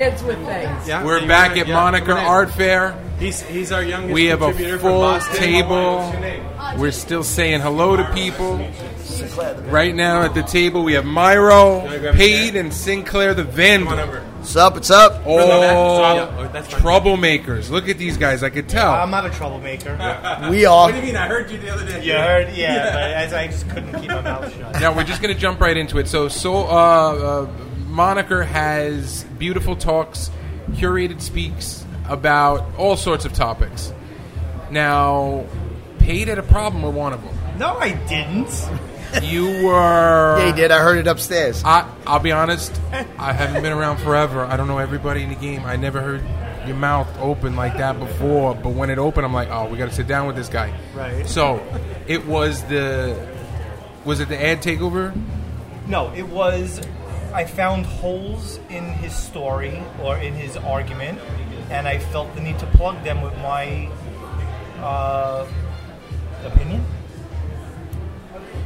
kids with things. Yeah, We're back at Monica come. Art Fair. He's he's our youngest. We have a contributor from full Boston. table. What's your name? We're still saying hello to people. Right now at the table we have Myro, Can grab a Pate, chair? and Sinclair the Come on Vandal. over. What's up? What's up? All Oh, that's fine. troublemakers. Look at these guys. I could tell. I'm not a troublemaker. We are. What do you mean? I heard you the other day. You heard? Yeah, but as I just couldn't keep my mouth shut. Now we're just going to jump right into it. So, so uh, uh, Moniker has beautiful talks, curated speaks about all sorts of topics. Now, Pate had a problem with one of them. No, I didn't. You were. Yeah, he did. I heard it upstairs. I, I'll be honest. I haven't been around forever. I don't know everybody in the game. I never heard your mouth open like that before. But when it opened, I'm like, oh, we got to sit down with this guy. Right. So, it was the. Was it the ad takeover? No, it was. I found holes in his story or in his argument, and I felt the need to plug them with my uh, opinion.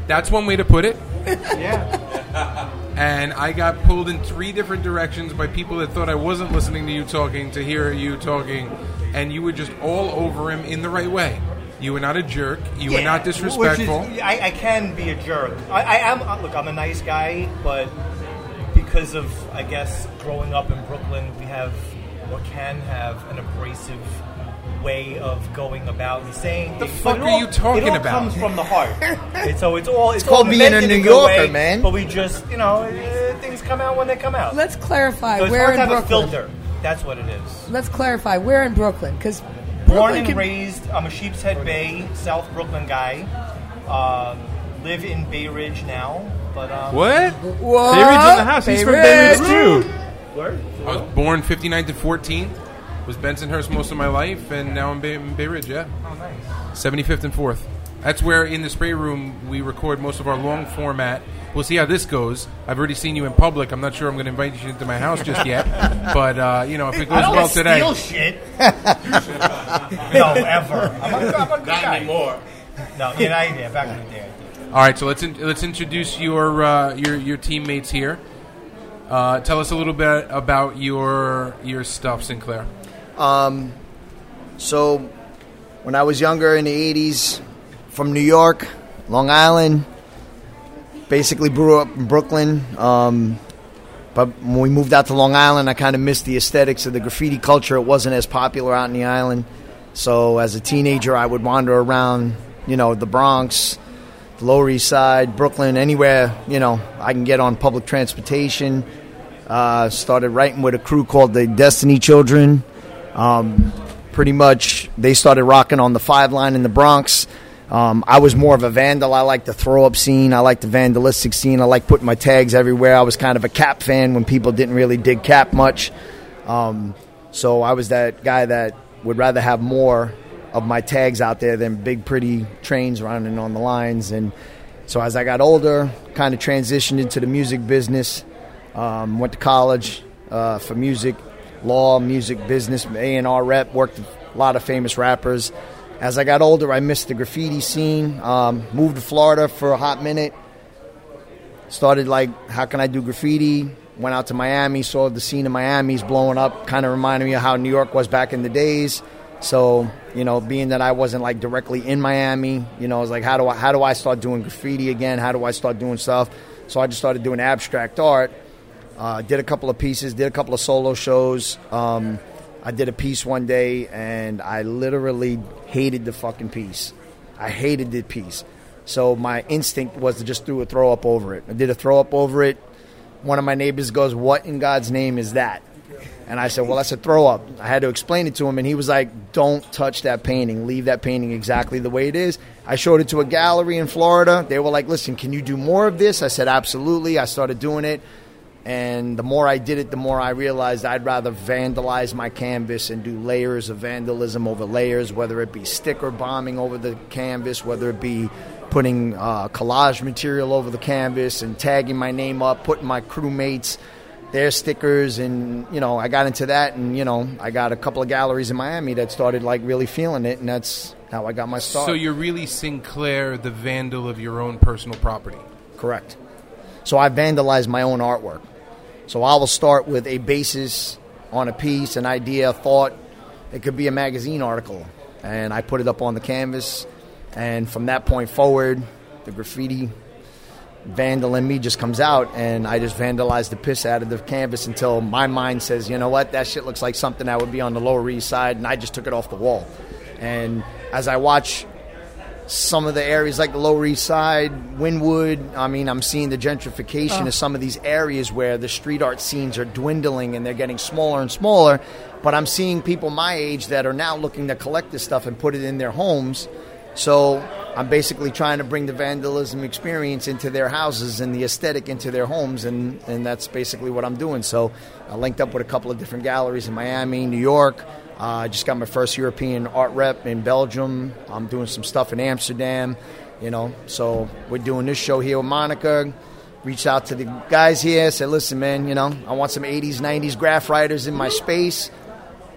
That's one way to put it. Yeah. and I got pulled in three different directions by people that thought I wasn't listening to you talking to hear you talking, and you were just all over him in the right way. You were not a jerk. You were not disrespectful. Which is, I, I can be a jerk. I, I am. uh, Look, I'm a nice guy, but because of I guess growing up in Brooklyn, we have or can have an abrasive way of going about and saying The fuck But are all- you talking about? it all about? comes from the heart. And so it's all it's, called being a New Yorker, way, man. But we just you know eh, things come out when they come out. Let's clarify so it's where hard in to have Brooklyn. a filter. That's what it is. Let's clarify where in Brooklyn, because Born and raised, I'm a Sheepshead Bay, South Brooklyn guy. Um, live in Bay Ridge now, but um, What? What? Bay Ridge in the house. He's from Bay Ridge Ridge. too. Word? I was born 59 to 14. Was Bensonhurst most of my life, and now I'm Bay, in Bay Ridge. Yeah, Oh, nice. 75th and 4th. That's where in the spray room we record most of our long format. We'll see how this goes. I've already seen you in public. I'm not sure I'm going to invite you into my house just yet, but uh, you know if it goes I don't well steal today. shit. no, ever. I'm a, I'm a good guy. anymore. No, yeah, I, yeah, back in the day. All right, so let's in, let's introduce your uh, your your teammates here. Uh, tell us a little bit about your your stuff, Sinclair. So, when I was younger in the 80s, from New York, Long Island, basically grew up in Brooklyn. Um, but when we moved out to Long Island, I kind of missed the aesthetics of the graffiti culture. It wasn't as popular out in the island. So, as a teenager, I would wander around, you know, the Bronx, Lower East Side, Brooklyn, anywhere, you know, I can get on public transportation. Uh, started writing with a crew called the Destiny Children. Um, pretty much, they started rocking on the five line in the Bronx. Um, I was more of a vandal. I like the throw up scene. I like the vandalistic scene. I like putting my tags everywhere. I was kind of a cap fan when people didn't really dig cap much. Um, so I was that guy that would rather have more of my tags out there than big, pretty trains running on the lines. And so as I got older, kind of transitioned into the music business. Um, went to college uh, for music, law, music business, A and R rep. Worked with a lot of famous rappers. As I got older, I missed the graffiti scene. Um, moved to Florida for a hot minute. Started like, how can I do graffiti? Went out to Miami, saw the scene in Miami's blowing up. Kind of reminded me of how New York was back in the days. So you know, being that I wasn't like directly in Miami, you know, I was like, how do I how do I start doing graffiti again? How do I start doing stuff? So I just started doing abstract art. Uh, did a couple of pieces, did a couple of solo shows. Um, I did a piece one day, and I literally hated the fucking piece. I hated the piece. So my instinct was to just do a throw up over it. I did a throw up over it. One of my neighbors goes, "What in God's name is that?" And I said, "Well, that's a throw up." I had to explain it to him, and he was like, "Don't touch that painting. Leave that painting exactly the way it is." I showed it to a gallery in Florida. They were like, "Listen, can you do more of this?" I said, "Absolutely." I started doing it. And the more I did it, the more I realized I'd rather vandalize my canvas and do layers of vandalism over layers, whether it be sticker bombing over the canvas, whether it be putting uh, collage material over the canvas and tagging my name up, putting my crewmates their stickers, and you know I got into that, and you know I got a couple of galleries in Miami that started like really feeling it, and that's how I got my start. So you're really Sinclair, the vandal of your own personal property. Correct. So I vandalize my own artwork. So I will start with a basis on a piece, an idea, a thought. It could be a magazine article, and I put it up on the canvas. And from that point forward, the graffiti vandal in me just comes out, and I just vandalize the piss out of the canvas until my mind says, you know what, that shit looks like something that would be on the Lower East Side, and I just took it off the wall. And as I watch some of the areas like the Lower East Side, Wynwood. I mean, I'm seeing the gentrification oh. of some of these areas where the street art scenes are dwindling and they're getting smaller and smaller. But I'm seeing people my age that are now looking to collect this stuff and put it in their homes. So I'm basically trying to bring the vandalism experience into their houses and the aesthetic into their homes, and, and that's basically what I'm doing. So I linked up with a couple of different galleries in Miami, New York. Uh, I just got my first European art rep in Belgium. I'm doing some stuff in Amsterdam, you know. So we're doing this show here with Moniker. Reached out to the guys here, said, "Listen, man, you know, I want some '80s, '90s graph writers in my space.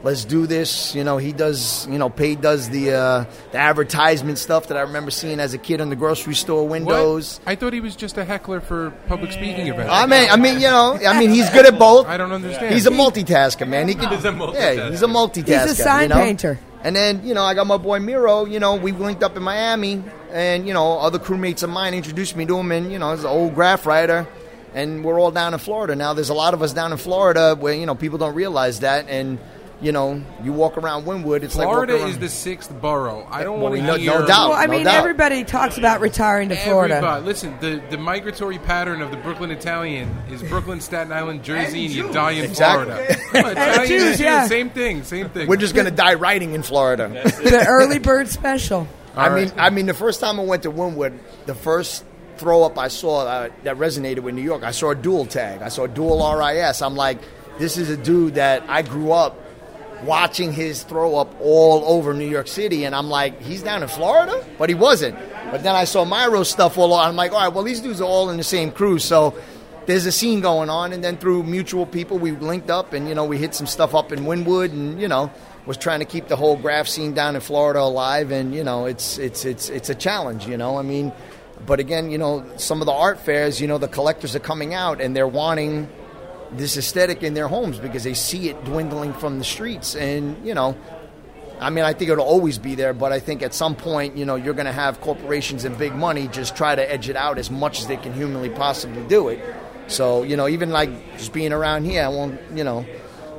Let's do this." You know, he does, you know, Pay does the uh, the advertisement stuff that I remember seeing as a kid on the grocery store What? windows. I thought he was just a heckler for public speaking events. I mean, I mean, you know, I mean, he's good at both. I don't understand. He's a multitasker, man. He can. He's a Yeah, multitasker. he's a multitasker. He's a sign you know? painter. And then you know, I got my boy Miro. You know, we linked up in Miami, and you know, other crewmates of mine introduced me to him, and you know, he's an old graph writer. And we're all down in Florida now. There's a lot of us down in Florida where you know people don't realize that, and you know, you walk around Wynwood, it's Florida like walking is the sixth borough. I don't Well, want to no- hear. no doubt. Well, I no mean, doubt. everybody talks about retiring to Florida. Everybody, listen. The, the migratory pattern of the Brooklyn Italian is Brooklyn, Staten Island, Jersey, and you die in Exactly. Florida. Well, Italian Jews, yeah. Same thing. Same thing. We're just gonna die writing in Florida. the early bird special. I All mean, right. I mean, the first time I went to Wynwood, the first throw up I saw uh, that resonated with New York, I saw a dual tag. I saw a dual RIS. I'm like, this is a dude that I grew up watching his throw up all over New York City, and I'm like, he's down in Florida, but he wasn't. But then I saw Myro stuff all. I'm like, all right, well, these dudes are all in the same crew, so. There's a scene going on, and then through mutual people, we linked up, and you know, we hit some stuff up in Wynwood, and you know, was trying to keep the whole graph scene down in Florida alive, and you know, it's it's it's it's a challenge. You know, I mean, but again, you know, some of the art fairs, you know, the collectors are coming out and they're wanting this aesthetic in their homes because they see it dwindling from the streets, and you know. I mean, I think it'll always be there, but I think at some point, you know, you're going to have corporations and big money just try to edge it out as much as they can humanly possibly do it. So, you know, even like just being around here, I won't, you know,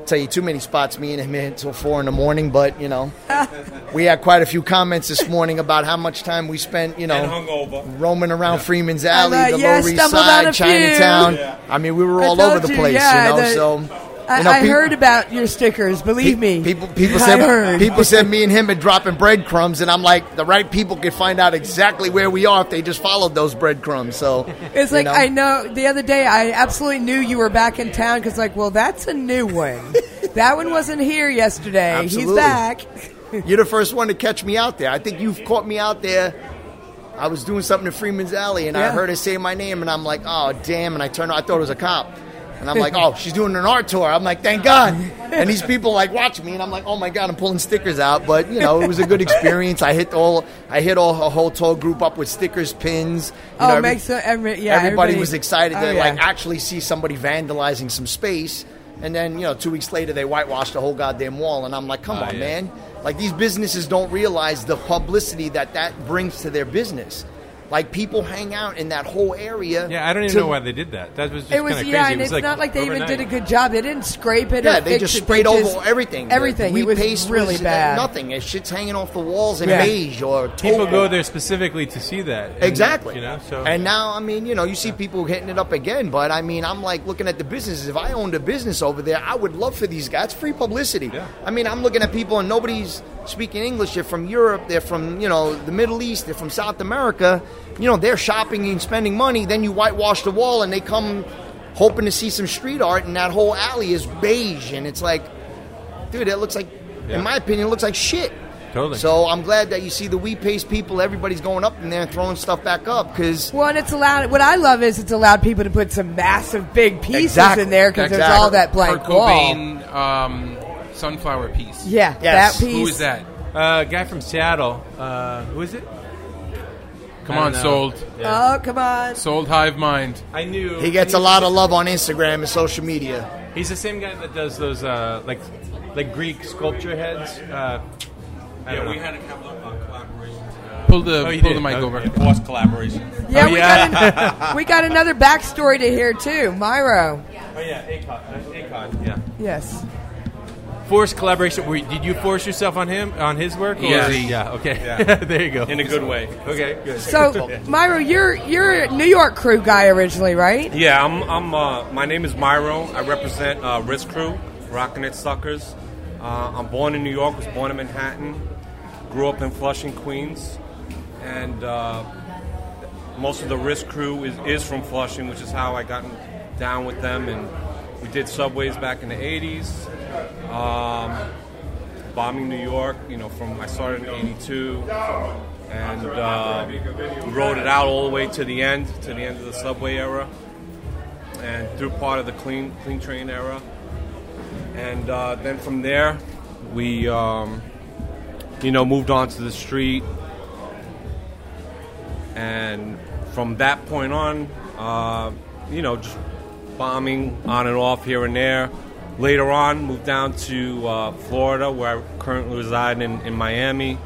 tell you too many spots me and him until four in the morning, but, you know, we had quite a few comments this morning about how much time we spent, you know, roaming around Freeman's Alley, Uh, the yeah, Lower East Side. Chinatown. Yeah. I mean, we were I all over the you, place, yeah, you know, the- so. I, you know, I heard about your stickers. Believe me. People, people said people said me and him are dropping breadcrumbs, and I'm like, the right people could find out exactly where we are if they just followed those breadcrumbs. So It's like know. I know. The other day, I absolutely knew you were back in town because, like, well, that's a new one. that one wasn't here yesterday. He's back. You're the first one to catch me out there. I think you've caught me out there. I was doing something in Freeman's Alley, and I heard her say my name, and I'm like, oh damn! And I turned, I thought it was a cop. And I'm like, oh, she's doing an art tour. I'm like, thank God. And these people like watch me, and I'm like, oh my God, I'm pulling stickers out. But you know, it was a good experience. I hit all, I hit all a whole tour group up with stickers, pins. You Oh, know, every- makes so, every, yeah. everybody, was excited oh, to yeah. like actually see somebody vandalizing some space. And then you know, two weeks later, they whitewashed the whole goddamn wall, and I'm like, come Oh, on, yeah. man! Like these businesses don't realize the publicity that that brings to their business. Like people hang out in that whole area. Yeah, I don't even to- know why they did that. That was just It was yeah, crazy. and it was it's like not like they even did a good job. They didn't scrape it. Yeah, or they fix just it. sprayed They over just- everything. Everything. The it was paste really was, uh, bad. Nothing. It shit's hanging off the walls in Yeah. beige or People taupe. go there specifically to see that. and, Exactly. You know, so and now, I mean, you know, you see people hitting it up again, but I mean, I'm like looking at the businesses. If I owned a business over there, I would love for these guys. It's free publicity. Yeah. I mean, I'm looking at people and nobody's speaking English. They're from Europe. They're from, you know, the Middle East. They're from South America. You know, they're shopping and spending money. Then you whitewash the wall and they come hoping to see some street art, and that whole alley is beige. And it's like, dude, it looks like, Yeah. in my opinion, it looks like shit. Totally. So I'm glad that you see the wheat paste people. Everybody's going up in there and throwing stuff back up because Well, and it's allowed. What I love is it's allowed people to put some massive big pieces Exactly. in there because there's all that blank Kurt wall. Cobain um, sunflower piece. Yeah, Yes. that piece. Who is that? uh, guy from Seattle. Uh, who is it? Come I on, don't know. sold. Oh, come on. Sold Hive Mind. I knew he gets a lot of love on Instagram and social media. He's the same guy that does those uh, like like Greek sculpture heads. Uh, I don't Yeah, know. we had a couple of uh, collaborations. Pull the Oh, you pull did? the mic Okay. over. Forced collaboration. Yeah, Oh, we yeah. got an, we got another backstory to hear too. Myro. Oh yeah, Akon. Uh, Akon. Yeah. Yes. Forced collaboration. Were, did you force yourself on him on his work? Or Yes. Yeah. Okay. Yeah. there you go. In a good way. Okay. Good. So, Myro, you're you're a New York crew guy originally, right? Yeah, I'm. I'm uh, my name is Myro. I represent uh, Risk Crew, Rockin' It Suckers. Uh, I'm born in New York. Was born in Manhattan. Grew up in Flushing, Queens, and uh, most of the Risk Crew is, is from Flushing, which is how I got down with them. And we did subways back in the '80s. Um, bombing New York. You know, from I started in '82, and uh, rode it out all the way to the end, to the end of the subway era, and through part of the clean clean train era, and uh, then from there, we um, you know moved on to the street, and from that point on, uh, you know, just bombing on and off here and there. Later on, moved down to uh, Florida, where I currently reside in, in Miami,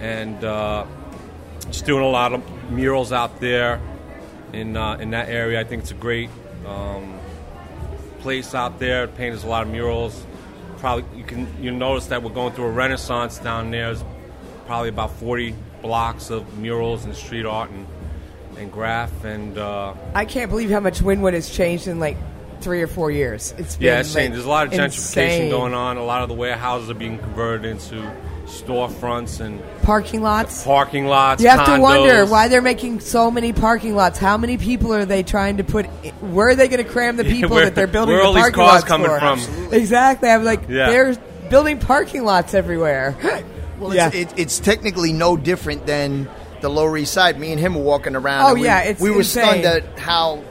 and uh, just doing a lot of murals out there in uh, in that area. I think it's a great um, place out there. Painters a lot of murals. Probably you can you notice that we're going through a renaissance down there. There's probably about 40 blocks of murals and street art and and graph and. Uh, I can't believe how much Wynwood has changed in like three or four years. It's been Yeah, it's like, changed. There's a lot of gentrification insane. going on. A lot of the warehouses are being converted into storefronts and Parking lots. parking lots. You have to wonder why they're making so many parking lots. How many people are they trying to put? Where are they going to cram the people where- that they're building where the all these parking cars lots coming for? from? Exactly. I'm like, Yeah. they're building parking lots everywhere. Well, yeah. it's, it, it's technically no different than the Lower East Side. Me and him were walking around. Oh, we, yeah, it's we were insane. stunned at how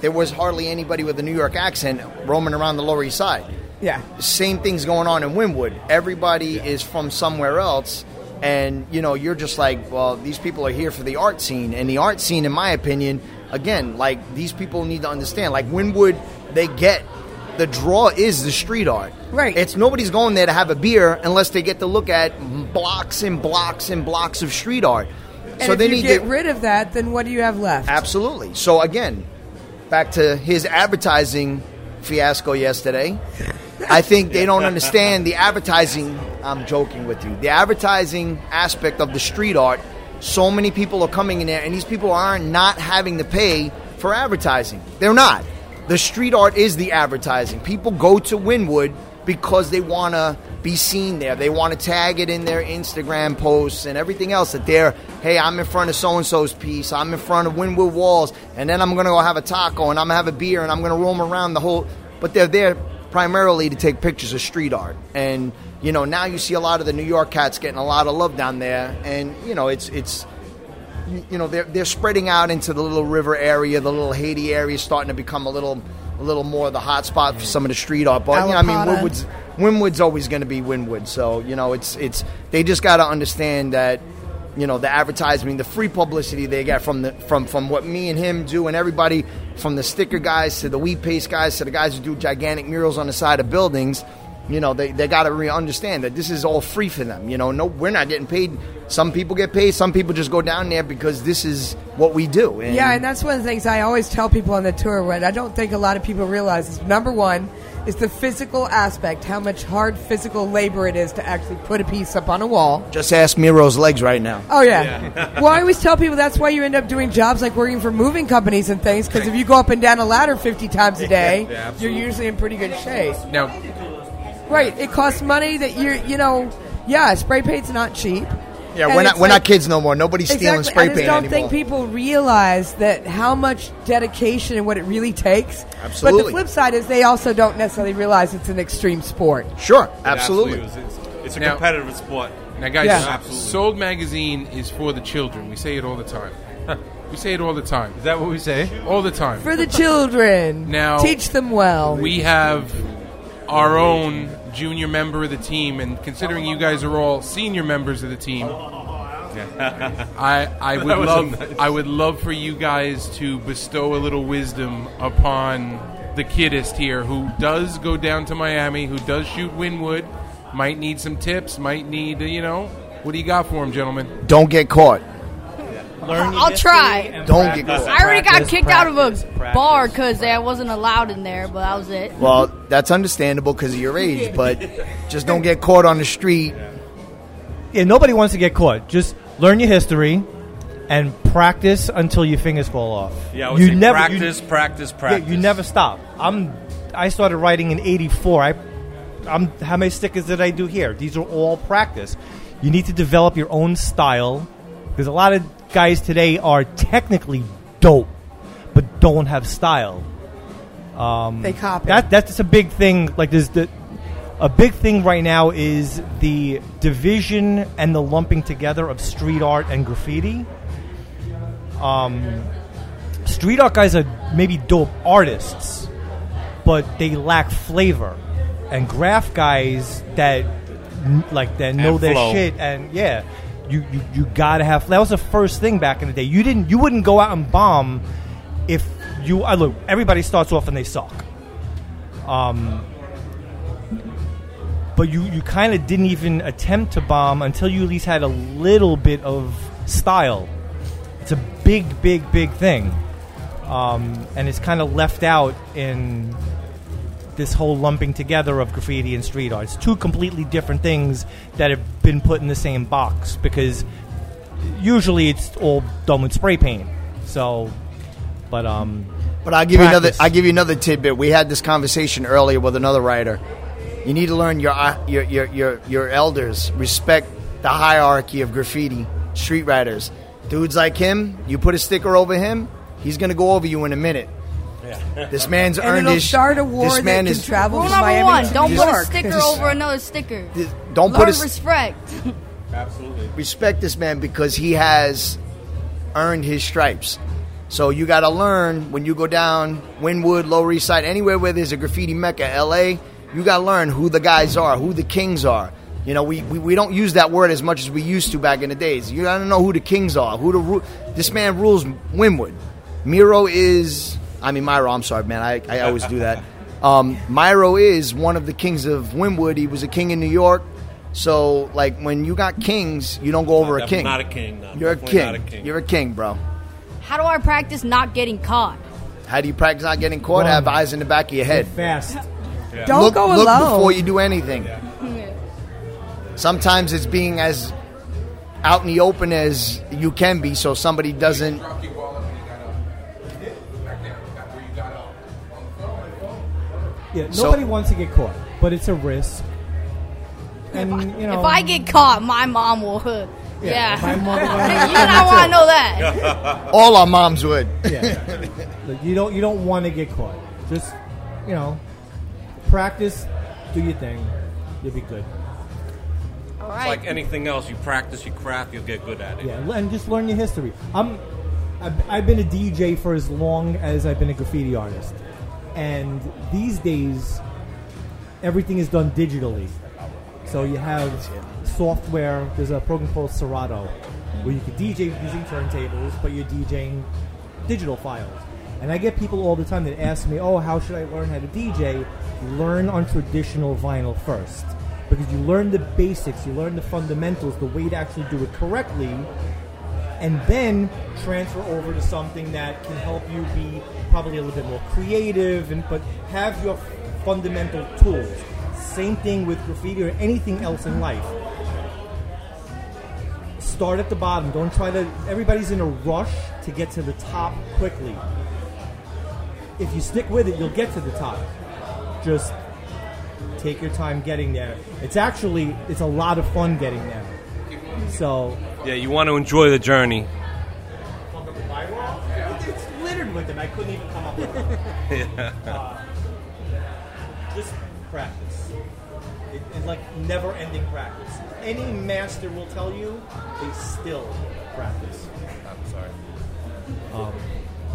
there was hardly anybody with a New York accent roaming around the Lower East Side. yeah. Same thing's going on in Wynwood. Everybody is from somewhere else, and you know you're just like, well, these people are here for the art scene, and the art scene, in my opinion, again, like these people need to understand. Like Wynwood, they get the draw is the street art. Right. It's nobody's going there to have a beer unless they get to look at blocks and blocks and blocks of street art. And so if they you need get to rid of that, then what do you have left? Absolutely. So again, back to his advertising fiasco yesterday. I think they don't understand the advertising. I'm joking with you. The advertising aspect of the street art. So many people are coming in there, and these people are not having to pay for advertising. They're not. The street art is the advertising. People go to Wynwood because they want to be seen there. They want to tag it in their Instagram posts and everything else that they're, hey, I'm in front of so and so's piece, I'm in front of Wynwood Walls, and then I'm going to go have a taco and I'm going to have a beer and I'm going to roam around the whole. But they're there primarily to take pictures of street art. And, you know, now you see a lot of the New York cats getting a lot of love down there. And, you know, it's, it's, you know they're they're spreading out into the little river area, the little Haiti area, starting to become a little a little more the hot spot for some of the street art. But you know, I mean, Wynwood's Wynwood's always going to be Wynwood. So you know, it's it's they just got to understand that you know the advertising, the free publicity they get from the from from what me and him do, and everybody from the sticker guys to the wheat paste guys to the guys who do gigantic murals on the side of buildings. You know, they, they got to re- understand that this is all free for them. You know, no, we're not getting paid. Some people get paid. Some people just go down there because this is what we do. And Yeah, and that's one of the things I always tell people on the tour. What I don't think a lot of people realize is number one is the physical aspect, how much hard physical labor it is to actually put a piece up on a wall. just ask Miro's legs right now. Oh yeah. well, I always tell people that's why you end up doing jobs like working for moving companies and things because if you go up and down a ladder fifty times a day, Yeah, you're usually in pretty good shape. Now, Right. It costs money that you're, you know, yeah, spray paint's not cheap. Yeah, And we're not we're like- not kids no more. Nobody's stealing Exactly. spray I just paint don't think people realize that how much dedication and what it really takes. Absolutely. But the flip side is they also don't necessarily realize it's an extreme sport. sure, It absolutely. It's, it's a Now- competitive sport. now, guys, Yeah. Sold Magazine is for the children. We say it all the time. we say it all the time. Is that what we say? All the time. For the children. Now- teach them well. we have our own junior member of the team, and considering you guys are all senior members of the team, I I would love nice. I would love for you guys to bestow a little wisdom upon the kiddest here who does go down to Miami, who does shoot Wynwood, might need some tips, might need, uh, you know, what do you got for him, gentlemen? Don't get caught. Learn I'll try. Don't get practice, caught. I already got practice, kicked out of a practice. bar because I wasn't allowed in there, but that was it. Well, that's understandable because of your age, but just don't get caught on the street. Yeah, nobody wants to get caught. Just learn your history and practice until your fingers fall off. Yeah, I would you say never you- practice, practice, Yeah, practice. you never stop. I'm. I started writing in '84. I, I'm. How many stickers did I do here? These are all practice. You need to develop your own style because a lot of guys today are technically dope, but don't have style. Um, They copy. That that's a big thing. Like there's the a big thing right now is the division and the lumping together of street art and graffiti. Um, street art guys are maybe dope artists, but they lack flavor. And graph guys that like that know And their flow. shit and yeah, you, you you gotta have. That was the first thing back in the day. You didn't you wouldn't go out and bomb if you I look. Everybody starts off and they suck. Um, but you, you kind of didn't even attempt to bomb until you at least had a little bit of style. It's a big, big, big thing. Um, and it's kind of left out in this whole lumping together of graffiti and street art. It's two completely different things that have been put in the same box because usually it's all done with spray paint. So, but um, But I'll give you another. I'll give you another tidbit. We had this conversation earlier with another writer. You need to learn your uh, your your your, your elders. Respect the hierarchy of graffiti street writers. Dudes like him, you put a sticker over him, he's gonna go over you in a minute. This man's and earned it'll his. start a war this that man can is. travel Rule from number Miami one: to don't New put a York. sticker over another sticker. Don't Learn put a s- respect. Absolutely. respect this man because he has earned his stripes. So you got to learn when you go down Wynwood, Lower East Side, anywhere where there's a graffiti mecca, L.A. You got to learn who the guys are, who the kings are. You know, we, we, we don't use that word as much as we used to back in the days. You got to know who the kings are. Who the ru- this man rules Wynwood. Miro is, I mean Myro. I'm sorry, man. I, I always do that. Um, Myro is one of the kings of Wynwood. He was a king in New York. So, like, when you got kings, you don't go over a king. not a king, no. You're a king. not a king. You're a king, bro. How do I practice not getting caught? How do you practice not getting caught? Run. Have eyes in the back of your head. fast. Don't look, go look before you do anything. Sometimes it's being as out in the open as you can be, so somebody doesn't. Yeah, So- nobody wants to get caught, but it's a risk. And you know, If I get caught, my mom will. Yeah, if my mother- you and I want to know that. All our moms would. yeah, Look, you don't you don't want to get caught. Just you know, practice, do your thing, you'll be good. All It's right. like anything else. You practice, your craft, you'll get good at it. Yeah, and just learn your history. I'm, I've, I've been a DJ for as long as I've been a graffiti artist, and these days, everything is done digitally. So you have software. There's a program called Serato, where you can DJ using turntables, but you're DJing digital files. And I get people all the time that ask me, "Oh, how should I learn how to DJ?" Learn on traditional vinyl first, because you learn the basics, you learn the fundamentals, the way to actually do it correctly, and then transfer over to something that can help you be probably a little bit more creative and but have your fundamental tools. Same thing with graffiti or anything else in life. Start at the bottom. Don't try to everybody's in a rush to get to the top quickly. If you stick with it, you'll get to the top. Just take your time getting there. It's actually it's a lot of fun getting there. So Yeah, you want to enjoy the journey. it's littered with them. I couldn't even come up with them. Uh, just practice. It, it's like never-ending practice. Any master will tell you they still practice. I'm sorry.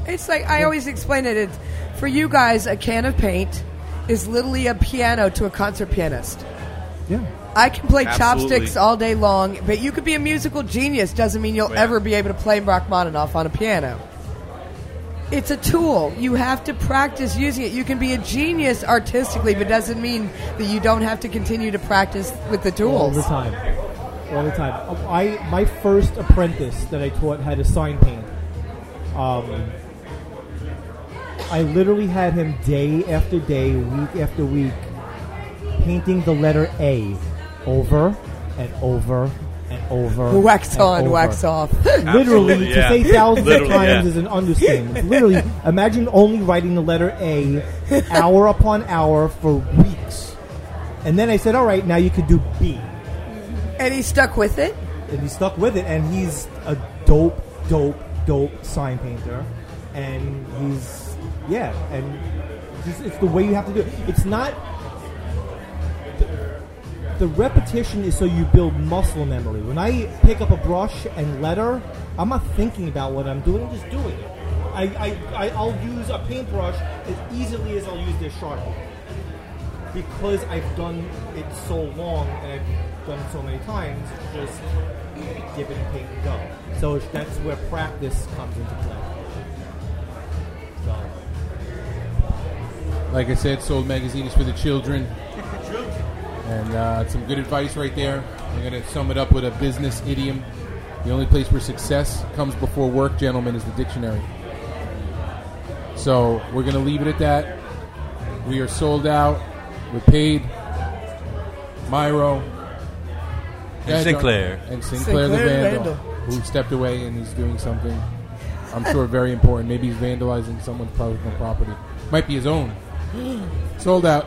It's like I always explain it. It's, for you guys, a can of paint is literally a piano to a concert pianist. Yeah. I can play Absolutely. chopsticks all day long, but you could be a musical genius. Doesn't mean you'll Yeah. ever be able to play Rachmaninoff on a piano. It's a tool. You have to practice using it. You can be a genius artistically, but doesn't mean that you don't have to continue to practice with the tools. all the time, all the time. I my first apprentice that I taught had a sign paint. Um, I literally had him day after day, week after week, painting the letter A over and over and over. Wax and on, over. wax off. Literally, Absolutely, to say thousands Literally, of times yeah. is an understatement. Literally, imagine only writing the letter A hour upon hour for weeks. And then I said, all right, now you could do B. and he stuck with it. And he stuck with it, and he's a dope, dope, dope sign painter. And he's, yeah, and it's, it's the way you have to do it. It's not. The repetition is so you build muscle memory. When I pick up a brush and letter, I'm not thinking about what I'm doing, I'm just doing it. I, I, I'll use a paintbrush as easily as I'll use this Sharpie. Because I've done it so long and I've done so many times, just dip it and paint and go. So that's where practice comes into play. So, Like I said, Sold Magazine is for the children. And uh, some good advice right there. I'm going to sum it up with a business idiom. The only place where success comes before work, gentlemen, is the dictionary. So we're going to leave it at that. We are sold out. We're paid. Myro. And Sinclair. And Sinclair, the Vandal, Vandal. who stepped away and he's doing something, I'm sure, very important. Maybe he's vandalizing someone's personal property. Might be his own. Sold out.